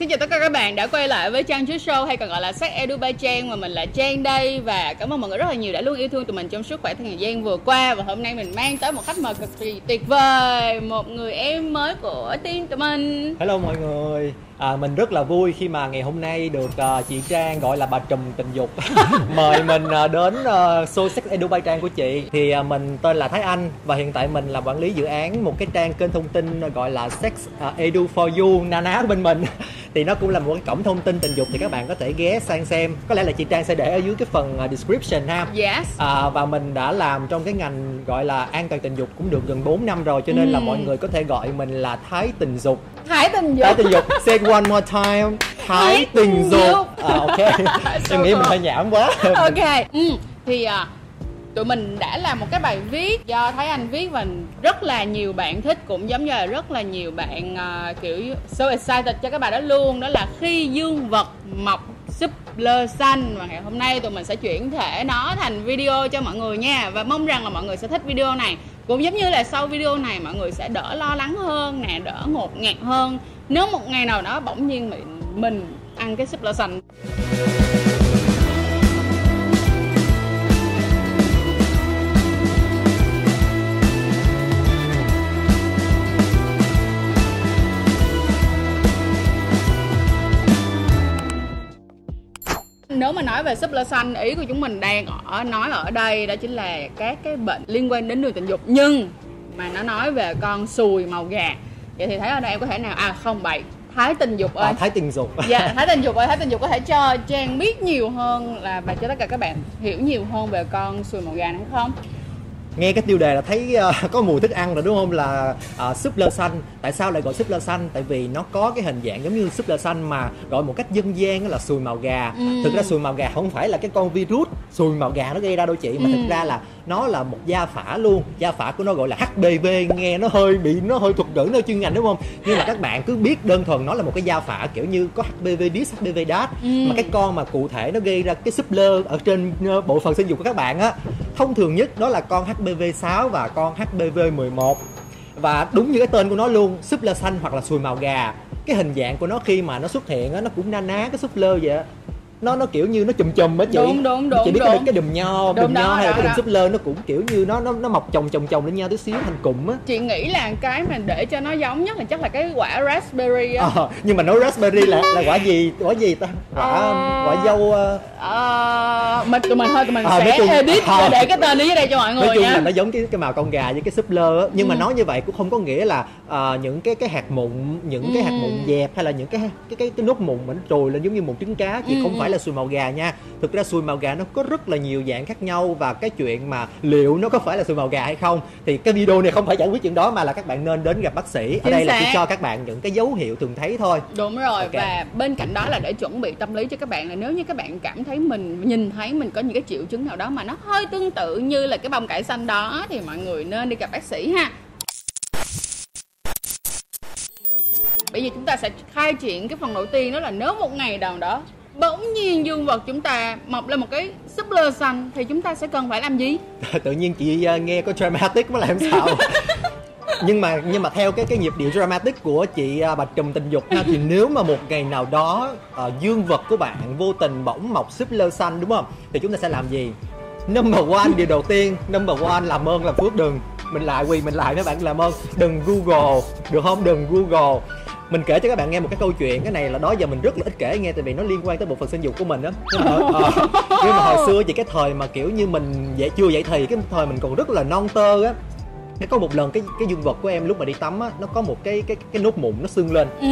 Xin chào tất cả các bạn đã quay lại với Trang Trước Show hay còn gọi là Sắc Edu Ba Trang, mà mình là Trang đây. Và cảm ơn mọi người rất là nhiều đã luôn yêu thương tụi mình trong suốt khoảng thời gian vừa qua. Và hôm nay mình mang tới một khách mời cực kỳ tuyệt vời, một người em mới của team tụi mình. Hello mọi người à, Mình rất là vui khi mà ngày hôm nay được uh, chị Trang gọi là bà trùm tình dục. Mời mình uh, đến uh, show Sex Edu by Trang của chị. Thì uh, mình tên là Thái Anh Và hiện tại mình là quản lý dự án một cái trang kênh thông tin gọi là Sex uh, Edu for You Nana của bên mình. Thì nó cũng là một cái cổng thông tin tình dục thì các bạn có thể ghé sang xem. Có lẽ là chị Trang sẽ để ở dưới cái phần uh, description ha. Yes. À, Và mình đã làm trong cái ngành gọi là an toàn tình dục cũng được gần 4 năm rồi Cho nên là Ừ. mọi người có thể gọi mình là Thái tình dục Thái tình dục. Thái tình dục. Say one more time. Thái tình dục. À, Ok. Em nghĩ mình hơi nhảm quá. Ok. Ừ. Thì à, tụi mình đã làm một cái bài viết do Thái Anh viết và rất là nhiều bạn thích cũng giống như là rất là nhiều bạn à, kiểu so excited cho cái bài đó luôn. Đó là khi dương vật mọc súp lơ xanh. Và ngày hôm nay tụi mình sẽ chuyển thể nó thành video cho mọi người nha. Và mong rằng là mọi người sẽ thích video này cũng giống như là sau video này mọi người sẽ đỡ lo lắng hơn nè đỡ ngột ngạt hơn. Nếu một ngày nào đó bỗng nhiên mình, mình ăn cái súp lơ xanh. Mà nói về súp lơ xanh ý của chúng mình đang ở nói ở đây đó chính là các cái bệnh liên quan đến đường tình dục. Nhưng mà nó nói về con sùi màu gà. Vậy thì thấy ở đây em có thể nào à không bậy thái tình dục ơi. À, Thái tình dục. Dạ thái tình dục ơi thái tình dục có thể cho trang biết nhiều hơn là và cho tất cả các bạn hiểu nhiều hơn về con sùi màu gà này không Nghe cái tiêu đề là thấy uh, có mùi thức ăn rồi đúng không là uh, súp lơ xanh Tại sao lại gọi súp lơ xanh? Tại vì nó có cái hình dạng giống như súp lơ xanh mà gọi một cách dân gian là sùi màu gà Ừ. Thực ra sùi màu gà không phải là cái con virus sùi màu gà nó gây ra đâu chị Mà Ừ. thực ra là nó là một gia phả luôn Gia phả của nó gọi là HPV Nghe nó hơi bị nó hơi thuật ngữ nó chuyên ngành đúng không? Nhưng mà các bạn cứ biết đơn thuần nó là một cái gia phả kiểu như có HPV this, HPV that Ừ. Mà cái con mà cụ thể nó gây ra cái súp lơ ở trên ờ, bộ phận sinh dục của các bạn á thông thường nhất đó là con HPV 6 và con HPV 11 và đúng như cái tên của nó luôn súp lơ xanh hoặc là sùi màu gà. Cái hình dạng của nó khi mà nó xuất hiện đó, nó cũng na ná cái súp lơ vậy nó nó kiểu như nó chùm chùm á chị Đúng, đúng, đúng, chị biết đúng. cái, cái đùm nho đùm nho hay là cái đùm súp lơ nó cũng kiểu như nó nó nó mọc chồng chồng chồng lên nhau tí xíu thành cụm á chị nghĩ là cái mà để cho nó giống nhất là chắc là cái quả raspberry á Ờ, nhưng mà nói raspberry là là quả gì quả gì ta quả Ờ. quả dâu ờ, Ờ, mình tụi mình thôi tụi mình Ờ, sẽ chung- edit ờ. để cái tên ở dưới đây cho mọi người nói chung nha là nó giống cái cái màu con gà với cái súp lơ á nhưng mà Ừ. nói như vậy cũng không có nghĩa là ờ, những cái cái hạt mụn những cái hạt Ừ. mụn dẹp hay là những cái cái cái, cái nốt mụn mà nó trồi lên giống như một trứng cá chỉ Ừ, không ừ. Phải là sùi màu gà nha thực ra sùi màu gà nó có rất là nhiều dạng khác nhau và cái chuyện mà liệu nó có phải là sùi màu gà hay không thì cái video này không phải giải quyết chuyện đó mà là các bạn nên đến gặp bác sĩ ở Chính đây là chỉ xác. cho các bạn những cái dấu hiệu thường thấy thôi đúng rồi Ok. và bên cạnh đó là để chuẩn bị tâm lý cho các bạn là nếu như các bạn cảm thấy mình nhìn thấy mình có những cái triệu chứng nào đó mà nó hơi tương tự như là cái bông cải xanh đó thì mọi người nên đi gặp bác sĩ ha bây giờ chúng ta sẽ khai triển cái phần đầu tiên đó là nếu một ngày nào đó bỗng nhiên dương vật chúng ta mọc lên một cái súp lơ xanh thì chúng ta sẽ cần phải làm gì? Tự nhiên chị ờ, nghe có dramatic mới làm sao? Nhưng mà nhưng mà theo cái cái nhịp điệu dramatic của chị ờ, bạch trùm tình dục ha thì nếu mà một ngày nào đó ờ, dương vật của bạn vô tình bỗng mọc súp lơ xanh đúng không? Thì chúng ta sẽ làm gì? Number one điều đầu tiên number one làm ơn làm phước đừng. Mình lại quỳ mình lại các bạn làm ơn. Đừng google được không? Đừng google mình kể cho các bạn nghe một cái câu chuyện cái này là đó giờ mình rất là ít kể nghe tại vì nó liên quan tới bộ phận sinh dục của mình đó nhưng mà, ờ, nhưng mà hồi xưa chỉ cái thời mà kiểu như mình dạy chưa dậy thì cái thời mình còn rất là non tơ á. Cái có một lần cái cái dương vật của em lúc mà đi tắm á nó có một cái cái cái nốt mụn nó sưng lên. Ừ.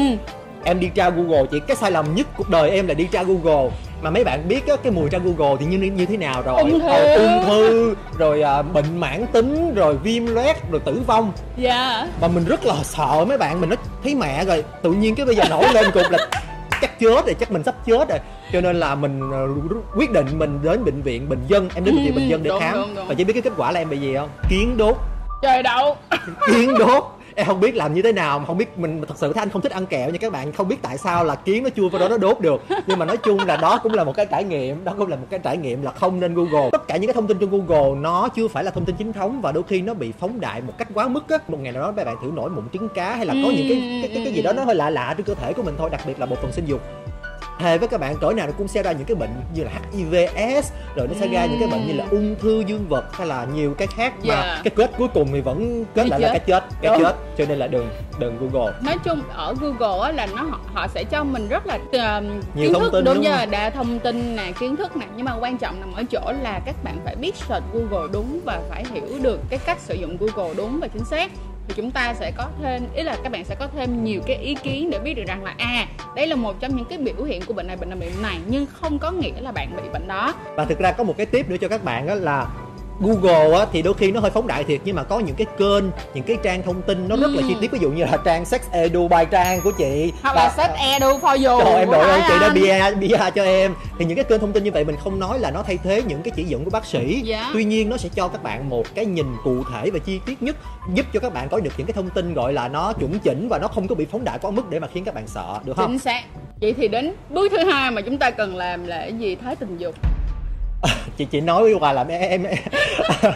Em đi tra google chỉ cái sai lầm nhất cuộc đời em là đi tra google mà mấy bạn biết á, cái mùi tra google thì như như thế nào rồi? Ung thư. Ờ, ung thư rồi à, bệnh mãn tính rồi viêm loét rồi tử vong. Dạ. Và mình rất là sợ mấy bạn mình nó thấy mẹ rồi. Tự nhiên cái bây giờ nổi lên cục là chắc chết rồi chắc mình sắp chết rồi. Cho nên là mình ờ, quyết định mình đến bệnh viện bình dân em đến bệnh viện bình dân để Đúng, khám. đúng, đúng. và chỉ biết cái kết quả là em bị gì không? Kiến đốt. Trời đậu. Kiến đốt em không biết làm như thế nào mà không biết mình thật sự thanh không thích ăn kẹo nha các bạn. Không biết tại sao là kiến nó chui vào đó nó đốt được. Nhưng mà nói chung là đó cũng là một cái trải nghiệm đó cũng là một cái trải nghiệm là không nên google. Tất cả những cái thông tin trên google nó chưa phải là thông tin chính thống và đôi khi nó bị phóng đại một cách quá mức á. Một ngày nào đó các bạn thử nổi mụn trứng cá hay là có những cái cái, cái, cái gì đó nó hơi lạ lạ trên cơ thể của mình thôi đặc biệt là bộ phận sinh dục thề với các bạn cỡ nào nó cũng sẽ ra những cái bệnh như là HIVS rồi nó sẽ ra những cái bệnh như là ung thư dương vật hay là nhiều cái khác mà Yeah. cái kết cuối cùng thì vẫn kết Cái lại là cái chết cái Đúng. chết. Cho nên là đừng đừng google. Nói chung ở Google á là nó họ, sẽ cho mình rất là uh, Nhiều kiến thông thức tin đúng đúng đa thông tin nè kiến thức nè. Nhưng mà quan trọng nằm ở chỗ là các bạn phải biết search Google đúng và phải hiểu được cái cách sử dụng Google đúng và chính xác thì chúng ta sẽ có thêm, ý là các bạn sẽ có thêm nhiều cái ý kiến để biết được rằng là à đây là một trong những cái biểu hiện của bệnh này bệnh này bệnh này, nhưng không có nghĩa là bạn bị bệnh đó. Và thực ra có một cái tip nữa cho các bạn đó là Google á, thì đôi khi nó hơi phóng đại thiệt nhưng mà có những cái kênh những cái trang thông tin nó rất là Ừ. chi tiết. Ví dụ như là trang sex edu by trang của chị hoặc là Và- set edu for you. Trời em đội ơn chị đã Anh. bia bia cho em. Thì những cái kênh thông tin như vậy mình không nói là nó thay thế những cái chỉ dẫn của bác sĩ. Dạ. tuy nhiên nó sẽ cho các bạn một cái nhìn cụ thể và chi tiết nhất giúp cho các bạn có được những cái thông tin gọi là nó chuẩn chỉnh và nó không có bị phóng đại quá mức để mà khiến các bạn sợ được không? Chính xác. Vậy thì đến bước thứ hai mà chúng ta cần làm là cái gì? Thái tình dục chị chị nói với hoài làm em, em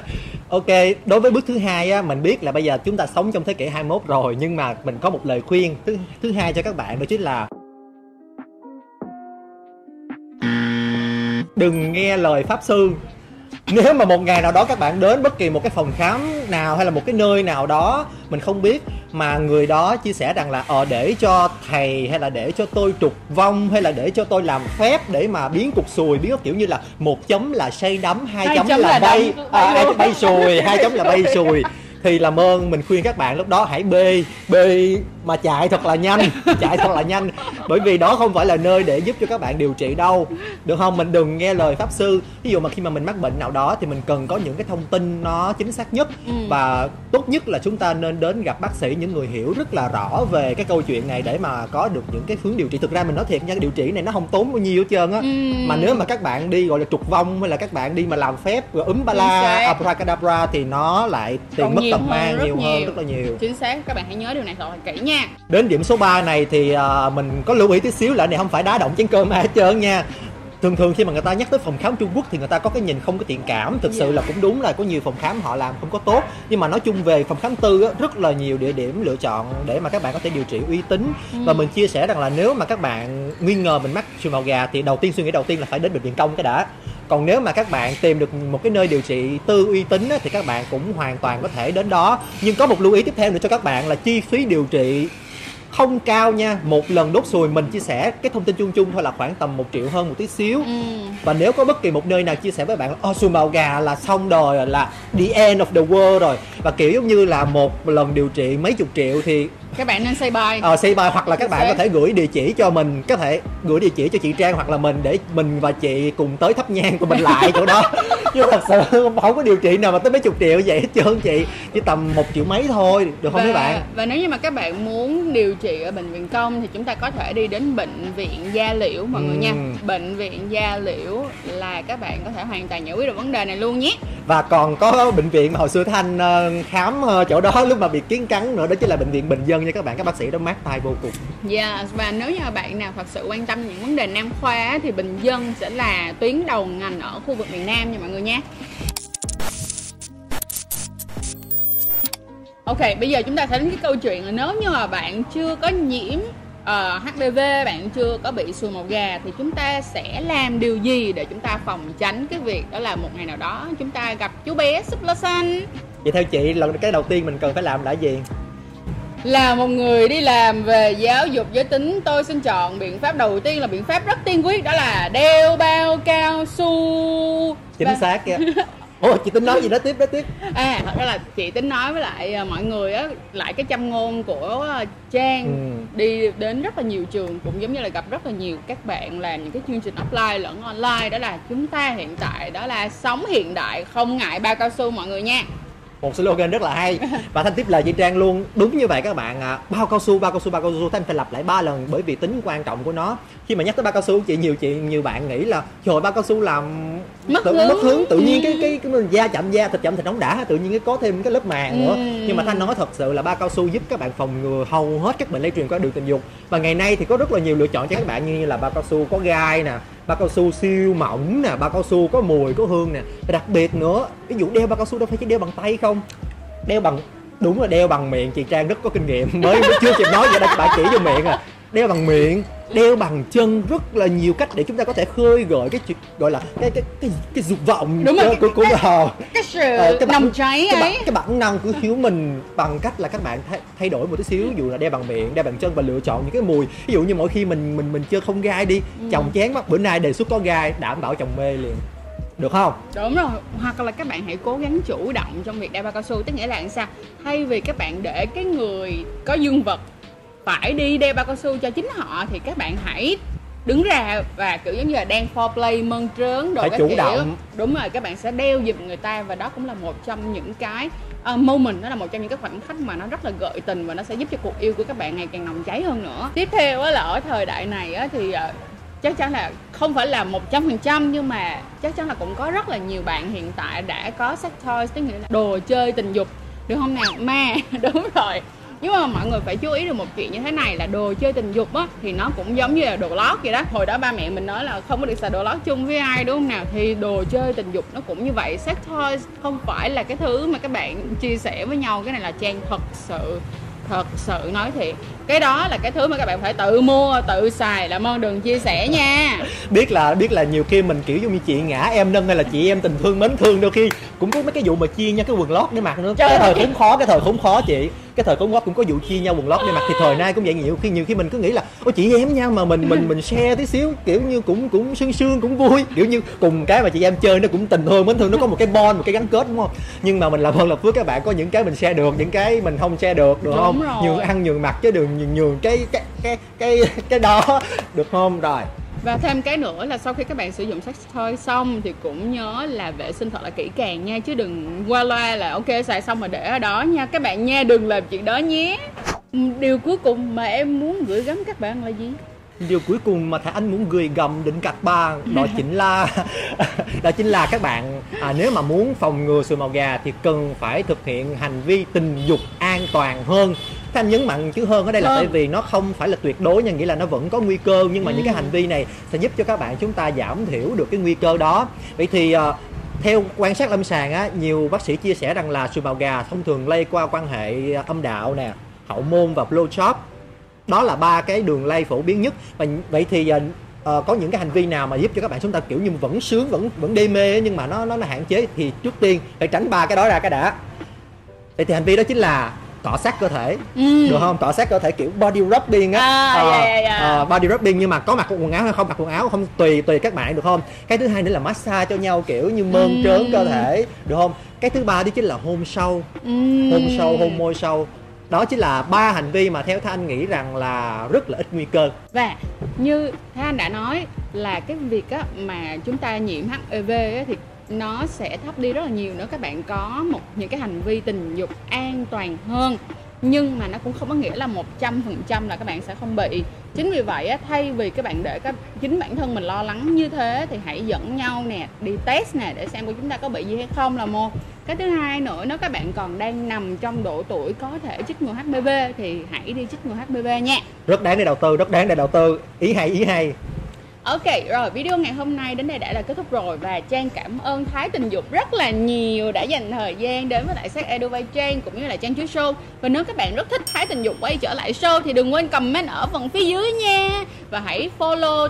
ok đối với bước thứ hai á mình biết là bây giờ chúng ta sống trong thế kỷ 21 rồi nhưng mà mình có một lời khuyên thứ thứ hai cho các bạn đó chính là đừng nghe lời pháp sư. Nếu mà một ngày nào đó các bạn đến bất kỳ một cái phòng khám nào hay là một cái nơi nào đó mình không biết mà người đó chia sẻ rằng là ờ để cho thầy hay là để cho tôi trục vong hay là để cho tôi làm phép để mà biến cục sùi biến kiểu như là một chấm là say đắm hai, Hai chấm, chấm là, là bay đắm, à, bay sùi hai chấm là bay sùi thì làm ơn mình khuyên các bạn lúc đó hãy bê bê mà chạy thật là nhanh chạy thật là nhanh. Bởi vì đó không phải là nơi để giúp cho các bạn điều trị đâu được không? Mình đừng nghe lời pháp sư. Ví dụ mà khi mà mình mắc bệnh nào đó thì mình cần có những cái thông tin nó chính xác nhất. Ừ. và tốt nhất là chúng ta nên đến gặp bác sĩ những người hiểu rất là rõ về cái câu chuyện này để mà có được những cái hướng điều trị. Thực ra mình nói thiệt nha cái điều trị này nó không tốn bao nhiêu hết trơn á. Ừm. mà nếu mà các bạn đi gọi là trục vong hay là các bạn đi mà làm phép rồi úm ba la abracadabra thì nó lại tiền mất nhiều hơn, mang rất nhiều hơn nhiều. rất là nhiều. Chính xác các bạn hãy nhớ điều này thật là kỹ nha. Đến điểm số 3 này thì à, mình có lưu ý tí xíu là này không phải đá động chén cơm ai hết trơn nha. Thường thường khi mà người ta nhắc tới phòng khám Trung Quốc thì người ta có cái nhìn không có thiện cảm thực sự Dạ. là cũng đúng là có nhiều phòng khám họ làm không có tốt. Nhưng mà nói chung về phòng khám tư á, rất là nhiều địa điểm lựa chọn để mà các bạn có thể điều trị uy tín. Và mình chia sẻ rằng là nếu mà các bạn nghi ngờ mình mắc sùi màu gà thì đầu tiên suy nghĩ đầu tiên là phải đến bệnh viện công cái đã còn nếu mà các bạn tìm được một cái nơi điều trị tư uy tín á, thì các bạn cũng hoàn toàn có thể đến đó. Nhưng có một lưu ý tiếp theo nữa cho các bạn là chi phí điều trị không cao nha. Một lần đốt sùi mình chia sẻ cái thông tin chung chung thôi là khoảng tầm một triệu hơn một tí xíu. Ừ. và nếu có bất kỳ một nơi nào chia sẻ với bạn là oh, sùi màu gà là xong đời rồi là the end of the world rồi. Và kiểu giống như là một lần điều trị mấy chục triệu thì các bạn nên say bài ờ say bài hoặc là các bạn có thể gửi địa chỉ cho mình có thể gửi địa chỉ cho chị Trang hoặc là mình để mình và chị cùng tới thắp nhang của mình lại chỗ đó. Chứ thật sự không có điều trị nào mà tới mấy chục triệu vậy hết trơn chị. Chỉ tầm một triệu mấy thôi được không và, mấy bạn? và nếu như mà các bạn muốn điều trị ở bệnh viện công thì chúng ta có thể đi đến bệnh viện da liễu mọi người nha. Bệnh viện da liễu là các bạn có thể hoàn toàn giải quyết được vấn đề này luôn nhé và còn có bệnh viện mà hồi xưa thanh ờ, khám ờ, chỗ đó lúc mà bị kiến cắn nữa đó chính là bệnh viện bình dân nha các bạn các bác sĩ đó mát tay vô cùng Yes, và nếu như bạn nào thật sự quan tâm những vấn đề nam khoa thì Bình Dân sẽ là tuyến đầu ngành ở khu vực miền Nam nha mọi người nha. Ok, bây giờ chúng ta sẽ đến cái câu chuyện là nếu như mà bạn chưa có nhiễm ờ, HPV, bạn chưa có bị sùi màu gà thì chúng ta sẽ làm điều gì để chúng ta phòng tránh cái việc đó là một ngày nào đó chúng ta gặp chú bé súp lơ xanh vậy theo chị lần cái đầu tiên mình cần phải làm là gì? Là một người đi làm về giáo dục giới tính Tôi xin chọn biện pháp đầu tiên là biện pháp rất tiên quyết Đó là đeo bao cao su. Chính Và- xác kìa ủa chị tính nói gì đó tiếp đó tiếp. À thật ra là chị tính nói với lại à, mọi người á Lại cái châm ngôn của à, Trang Ừ. Đi đến rất là nhiều trường Cũng giống như là gặp rất là nhiều các bạn làm những cái chương trình offline lẫn online. Đó là chúng ta hiện tại đó là sống hiện đại Không ngại bao cao su mọi người nha một slogan rất là hay và thanh tiếp lời chị trang luôn đúng như vậy các bạn à, bao cao su bao cao su bao cao su thanh phải lặp lại ba lần bởi vì tính quan trọng của nó khi mà nhắc tới bao cao su chị nhiều chị nhiều bạn nghĩ là trời bao cao su làm Mất tự, hướng. mất hướng tự nhiên Ừ. cái cái cái mình da chậm da thịt chậm thịt nóng đã tự nhiên cái có thêm cái lớp màng nữa Ừ. nhưng mà thanh nói thật sự là bao cao su giúp các bạn phòng ngừa hầu hết các bệnh lây truyền qua đường tình dục và ngày nay thì có rất là nhiều lựa chọn cho các bạn như là bao cao su có gai nè bao cao su siêu mỏng nè bao cao su có mùi có hương nè. Và đặc biệt nữa ví dụ đeo bao cao su đâu phải chỉ đeo bằng tay không? Đeo bằng đúng là đeo bằng miệng chị trang rất có kinh nghiệm mới, mới chưa kịp nói vậy đã bà chỉ vô miệng à đeo bằng miệng đeo bằng chân rất là nhiều cách để chúng ta có thể khơi gợi cái chuyện gọi là cái cái cái cái dục vọng Đúng rồi, của của cái- ờ, cái sự ờ, cái bản- nồng cháy cái, bản, ấy. cái bản năng của hiếu mình bằng cách là các bạn thay, thay đổi một tí xíu dụ là đeo bằng miệng đeo bằng chân và lựa chọn những cái mùi. Ví dụ như mỗi khi mình mình mình chơi không gai đi Ừ. chồng chén mắt bữa nay đề xuất có gai đảm bảo chồng mê liền. Được không? Đúng rồi, hoặc là các bạn hãy cố gắng chủ động trong việc đeo bao cao su. Tức nghĩa là sao? Thay vì các bạn để cái người có dương vật phải đi đeo bao cao su cho chính họ Thì các bạn hãy đứng ra và kiểu giống như là đang foreplay mơn trớn đồ Phải các chủ kiểu. động. đúng rồi các bạn sẽ đeo giùm người ta và đó cũng là một trong những cái uh, moment đó là một trong những cái khoảnh khắc mà nó rất là gợi tình và nó sẽ giúp cho cuộc yêu của các bạn ngày càng nồng cháy hơn nữa. Tiếp theo á là ở thời đại này á thì ờ, chắc chắn là không phải là một trăm phần trăm nhưng mà chắc chắn là cũng có rất là nhiều bạn hiện tại đã có sex toys tức nghĩa là đồ chơi tình dục. Được không nào ma đúng rồi nhưng mà mọi người phải chú ý được một chuyện như thế này là đồ chơi tình dục á thì nó cũng giống như là đồ lót vậy đó. Hồi đó ba mẹ mình nói là không có được xài đồ lót chung với ai đúng không nào? Thì đồ chơi tình dục nó cũng như vậy. Sex toys không phải là cái thứ mà các bạn chia sẻ với nhau. Cái này là trang thật sự thật sự nói thiệt. Cái đó là cái thứ mà các bạn phải tự mua tự xài làm ơn đừng chia sẻ nha. Biết là biết là nhiều khi mình kiểu giống như chị ngã em nâng hay là chị em tình thương mến thương đôi khi cũng có mấy cái vụ mà chia nhau cái quần lót để mặc nữa. Trời cái thời khốn khó cái thời khốn khó chị cái thời khốn khó cũng có vụ chia nhau quần lót để mặc thì thời nay cũng vậy nhiều khi nhiều khi mình cứ nghĩ là ôi chị em nhau mà mình mình mình share tí xíu kiểu như cũng cũng sương sương cũng vui. Kiểu như cùng cái mà chị em chơi nó cũng tình thương mến thương nó có một cái bond một cái gắn kết đúng không? Nhưng mà mình làm ơn lập phước các bạn có những cái mình share được những cái mình không share được được Đúng không? rồi. nhường ăn nhường mặc chứ đừng nhường, nhường cái cái cái cái cái đó được không? Rồi Và thêm cái nữa là sau khi các bạn sử dụng sex toy xong thì cũng nhớ là vệ sinh thật là kỹ càng nha chứ đừng qua loa là ok xài xong mà để ở đó nha. Các bạn nha đừng làm chuyện đó nhé. Điều cuối cùng mà em muốn gửi gắm các bạn là gì? Điều cuối cùng mà thằng anh muốn gửi gầm định cặt ba đó chính là đó chính là các bạn à, nếu mà muốn phòng ngừa sùi màu gà thì cần phải thực hiện hành vi tình dục an toàn hơn Thế anh nhấn mạnh chữ hơn ở đây là Hơn. tại vì nó không phải là tuyệt đối nha nghĩa là nó vẫn có nguy cơ nhưng mà những cái Ừ. hành vi này sẽ giúp cho các bạn chúng ta giảm thiểu được cái nguy cơ đó. Vậy thì à, theo quan sát lâm sàng á nhiều bác sĩ chia sẻ rằng là sùi màu gà thông thường lây qua quan hệ âm đạo nè hậu môn và blowjob. Đó là ba cái đường lây phổ biến nhất. Và vậy thì ờ, ờ, có những cái hành vi nào mà giúp cho các bạn chúng ta kiểu như vẫn sướng vẫn vẫn đê mê ấy, nhưng mà nó nó nó hạn chế? Thì trước tiên phải tránh ba cái đó ra cái đã. Vậy thì hành vi đó chính là cọ sát cơ thể. Ừ. được không? Cọ sát cơ thể kiểu body rubbing á. À, Ờ, dạ, dạ, dạ. ờ, body rubbing nhưng mà có mặc quần áo hay không? Mặc quần áo không? Tùy tùy các bạn được không? Cái thứ hai nữa là massage cho nhau kiểu như mơn Ừ. trớn cơ thể được không? Cái thứ ba đó chính là hôn sâu. Ừm. hôn sâu hôn môi sâu. Đó chính là ba hành vi mà theo thanh nghĩ rằng là rất là ít nguy cơ. Và như Thế Anh đã nói là cái việc á, mà chúng ta nhiễm HIV á, thì nó sẽ thấp đi rất là nhiều nữa các bạn có một, những cái hành vi tình dục an toàn hơn. Nhưng mà nó cũng không có nghĩa là một trăm phần trăm là các bạn sẽ không bị. Chính vì vậy thay vì các bạn để các, chính bản thân mình lo lắng như thế thì hãy dẫn nhau nè, đi test nè để xem của chúng ta có bị gì hay không là một. Cái thứ hai nữa, nếu các bạn còn đang nằm trong độ tuổi có thể chích ngừa HPV thì hãy đi chích ngừa HPV nha. Rất đáng để đầu tư, rất đáng để đầu tư. Ý hay ý hay. Ok, rồi video ngày hôm nay đến đây đã là kết thúc rồi và Trang cảm ơn Thái Tình Dục rất là nhiều đã dành thời gian đến với lại Sex Edu by Trang cũng như là Trang Chuối Show. Và nếu các bạn rất thích Thái Tình Dục quay trở lại show thì đừng quên comment ở phần phía dưới nha. Và hãy follow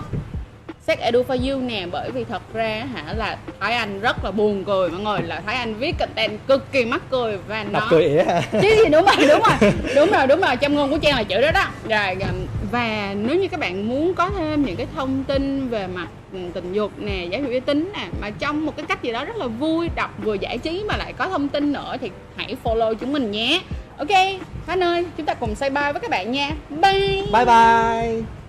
Sex Edu for You nè bởi vì thật ra hả là Thái Anh rất là buồn cười mọi người là Thái Anh viết content cực kỳ mắc cười và nó đọc cười ỉa chứ gì đúng rồi đúng rồi đúng rồi đúng rồi trong ngôn của trang là chữ đó đó. Rồi và nếu như các bạn muốn có thêm những cái thông tin về mặt ừ, tình dục nè, giáo dục giới tính nè, mà trong một cái cách gì đó rất là vui, đọc vừa giải trí mà lại có thông tin nữa thì hãy follow chúng mình nhé. Ok Khánh ơi, chúng ta cùng say bye với các bạn nha. Bye. Bye bye.